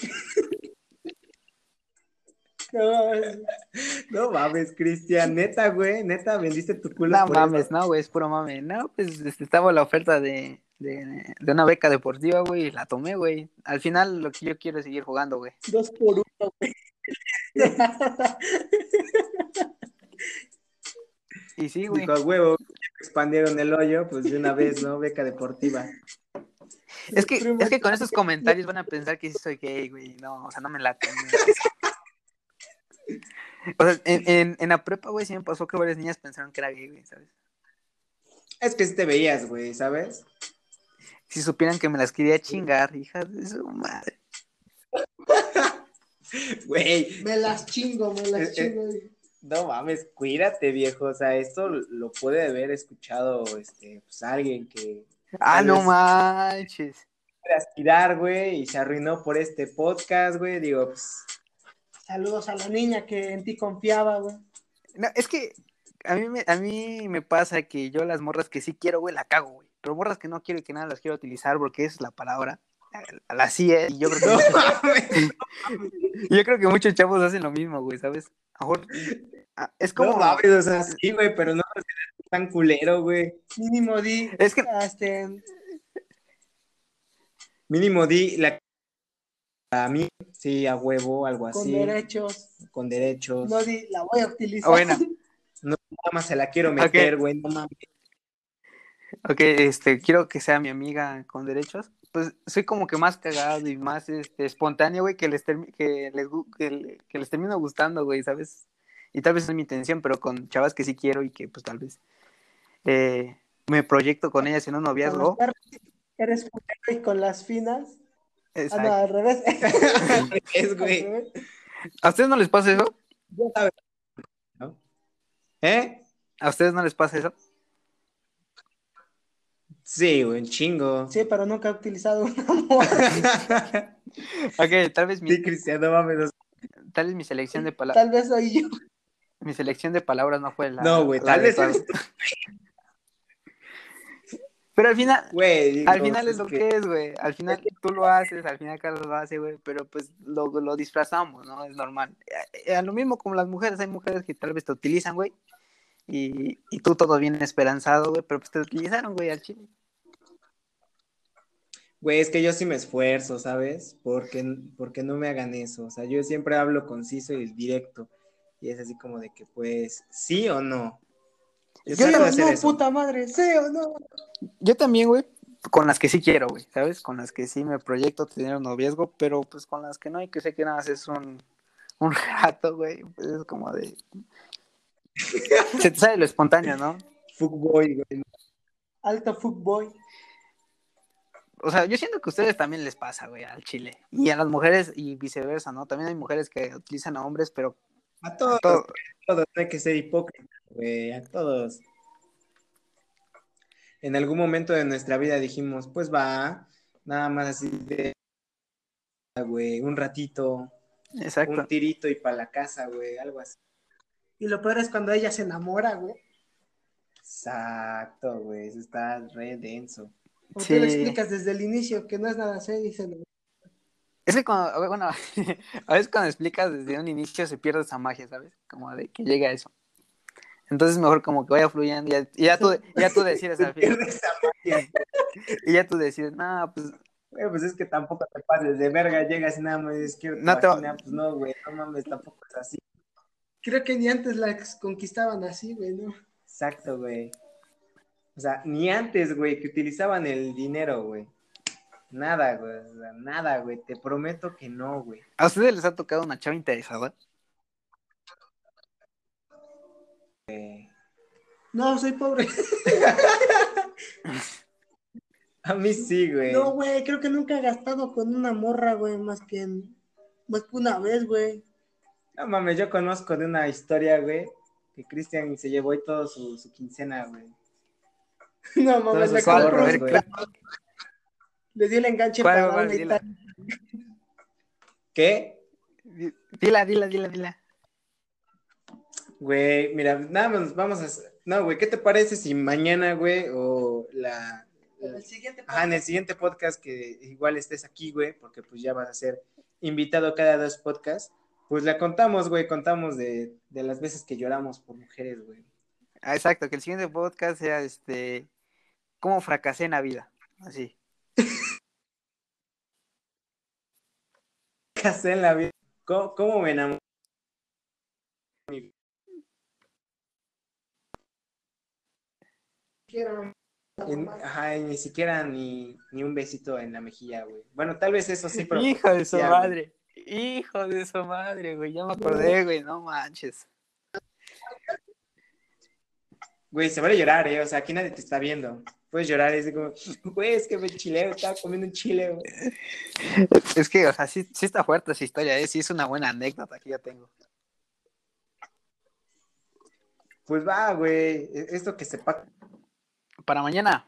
No, mames, Cristian, neta, güey, neta, vendiste tu culo. No mames, no, güey, es puro mame. No, pues este, estaba la oferta de, de, de, una beca deportiva, güey, y la tomé, güey. Al final lo que yo quiero es seguir jugando, güey. Dos por uno, güey. <laughs> y sí, güey. Dijo, huevo, expandieron el hoyo, pues de una vez, ¿no? Beca deportiva. Es que, es que con esos comentarios van a pensar que sí soy gay, güey. No, o sea, no me late. O sea, en, en, la prepa, güey, sí me pasó que varias niñas pensaron que era gay, güey, ¿sabes? Es que si te veías, güey, ¿sabes? Si supieran que me las quería chingar, hijas de su madre. <laughs> Güey. Me las chingo, me las eh, eh, chingo. No mames, cuídate, viejo. O sea, esto lo puede haber escuchado este, pues, alguien que. Ah, no manches. Aspirar, güey, y se arruinó por este podcast, güey. Digo, pues Saludos a la niña que en ti confiaba, güey. No, es que a mí, me, a mí me pasa que yo las morras que sí quiero, güey, la cago, güey. Pero morras que no quiero y que nada las quiero utilizar porque es la palabra. La sí es, y yo creo que, <laughs> yo creo que muchos chavos hacen lo mismo, güey, ¿sabes? Mejor, ah, es como... No mames, o sea, sí, güey, pero no es tan culero, güey. Mínimo di... Es que... Este... Mínimo di la a mí, sí, a huevo, algo así. Con derechos. Con derechos. No, di, la voy a utilizar. Bueno. <laughs> No, nada más se la quiero meter, güey, no mames. Ok, este, quiero que sea mi amiga con derechos. Pues soy como que más cagado y más este, espontáneo, güey, que les, que, les, que, les termino gustando, güey, ¿sabes? Y tal vez es mi intención, pero con chavas que sí quiero y que pues tal vez eh, me proyecto con ellas en un noviazgo. Eres y con las finas. Ah, no, al revés. <laughs> es, güey. ¿A ustedes no les pasa eso? ¿Eh? ¿A ustedes no les pasa eso? Sí, güey, chingo. Sí, pero nunca he utilizado un amor. <laughs> ok, tal vez mi. Sí, Cristiano, mames. Tal vez mi selección de palabras. Tal vez soy yo. Mi selección de palabras no fue la. No, güey, tal vez. <laughs> Pero al final, Güey, al final es lo que, es, güey. Al final tú lo haces, al final Carlos lo hace, güey. Pero pues lo, lo disfrazamos, ¿no? Es normal. Eh, eh, lo mismo como las mujeres, hay mujeres que tal vez te utilizan, güey. Y, y tú todo bien esperanzado, güey. Pero pues te utilizaron, güey, al chile. Güey, es que yo sí me esfuerzo, ¿sabes? Porque, porque no me hagan eso. O sea, yo siempre hablo conciso y directo. Y es así como de que, pues, sí o no. Yo Sí trato o de hacer no, eso. puta madre, sí o no. Yo también, güey. Con las que sí quiero, güey, ¿sabes? Con las que sí me proyecto tener un noviazgo, pero pues con las que no, y que sé que nada más es un, un rato, güey. Pues es como de. <laughs> Se te sale lo espontáneo, ¿no? Fuckboy, güey. Alto fuckboy. O sea, yo siento que a ustedes también les pasa, güey, al chile. Y a las mujeres y viceversa, ¿no? También hay mujeres que utilizan a hombres, pero A todos, todo, a todos, hay que ser hipócrita, güey, a todos. En algún momento de nuestra vida dijimos, pues va, nada más así de, güey, un ratito, exacto. un tirito y para la casa, güey, algo así. Y lo peor es cuando ella se enamora, güey. Exacto, güey, eso está re denso. O Sí. tú le explicas desde el inicio que no es nada serio y se lo- Es que cuando, bueno, <laughs> a veces cuando explicas desde un inicio se pierde esa magia, ¿sabes? Como de que llegue a eso. Entonces mejor como que vaya fluyendo y ya, y ya tú, ya tú decides <laughs> al final. <laughs> Y ya tú decides, no, pues Güey, pues es que tampoco te pases de verga, llegas y nada más tu No te va- vagina", pues no, güey, no mames, tampoco es así. Creo que ni antes las conquistaban así, güey, ¿no? Exacto, güey. O sea, ni antes, güey, que utilizaban el dinero, güey. Nada, güey, o sea, nada, güey, te prometo que no, güey. a ustedes les ha tocado una chava interesada. No, soy pobre. <laughs> A mí sí, güey. No, güey, creo que nunca he gastado con una morra, güey, más que en- más que una vez, güey. No mames, yo conozco de una historia, güey, que Cristian se llevó ahí todo su, su quincena, güey. <laughs> No mames, ¿Cuál? compró, A ver, güey. ¿cuál? le dio el enganche ¿Cuál, para Dila. Italia. ¿Qué? Dila, dila, dila, dila. Güey, mira, nada más vamos a... No, güey, ¿qué te parece si mañana, güey, o la... En el siguiente Ajá, en el siguiente podcast que igual estés aquí, güey, porque pues ya vas a ser invitado cada dos podcasts, pues la contamos, güey, contamos de, de las veces que lloramos por mujeres, güey. Ah, exacto, que el siguiente podcast sea este cómo fracasé en la vida. Así. ¿Qué hacer en la vida? ¿Cómo, cómo me enamoré? En- ajá, y ni siquiera ni, ni un besito en la mejilla, güey. Bueno, tal vez eso sí, pero... <laughs> Hijo de su madre. Hijo de su madre, güey. Ya me acordé, güey. No manches. Güey, se vale llorar, ¿eh? O sea, aquí nadie te está viendo. Puedes llorar y es como, <laughs> güey, es que me chileo, estaba comiendo un chile, güey. Es que, o sea, sí, sí está fuerte esa historia, ¿eh? Sí es una buena anécdota que ya tengo. Pues va, güey, e- esto que sepa Para mañana.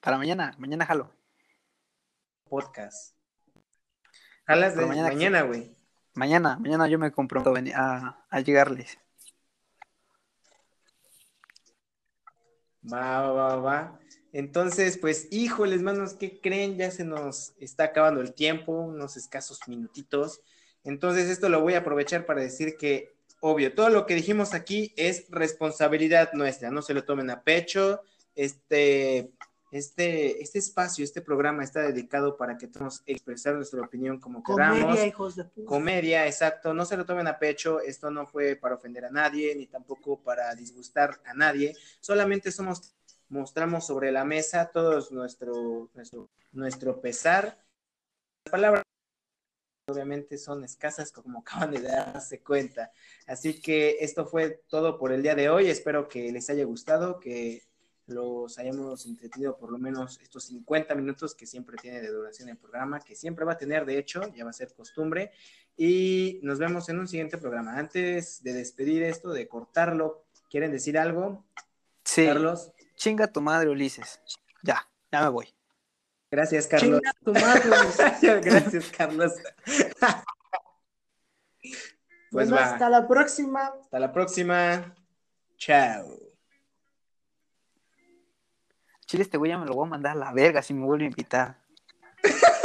Para mañana. Mañana jalo. podcast. Jalas de mañana mañana, güey. Mañana, mañana yo me comprometo a, a llegarles. Va, va, va, va. Entonces, pues, híjoles, manos, ¿qué creen? Ya se nos está acabando el tiempo, unos escasos minutitos. Entonces, esto lo voy a aprovechar para decir que, obvio, todo lo que dijimos aquí es responsabilidad nuestra, no se lo tomen a pecho. Este, este, este espacio, este programa está dedicado para que podamos expresar nuestra opinión como queramos. Comedia, hijos de puta. Comedia, exacto, no se lo tomen a pecho, esto no fue para ofender a nadie, ni tampoco para disgustar a nadie, solamente somos, mostramos sobre la mesa todos nuestro, nuestro, nuestro pesar. Las palabras obviamente son escasas como acaban de darse cuenta, así que esto fue todo por el día de hoy, espero que les haya gustado, que los hayamos entretenido por lo menos estos 50 minutos que siempre tiene de duración el programa, que siempre va a tener, de hecho, ya va a ser costumbre. Y nos vemos en un siguiente programa. Antes de despedir esto, de cortarlo, ¿quieren decir algo, Sí. Carlos? Chinga tu madre, Ulises. Ya, ya me voy. Gracias, Carlos. Chinga tu madre. <laughs> Gracias, Carlos. pues Bueno, va. hasta la próxima. Hasta la próxima. Chao. Chile, este güey ya me lo voy a mandar a la verga si me vuelve a invitar. <laughs>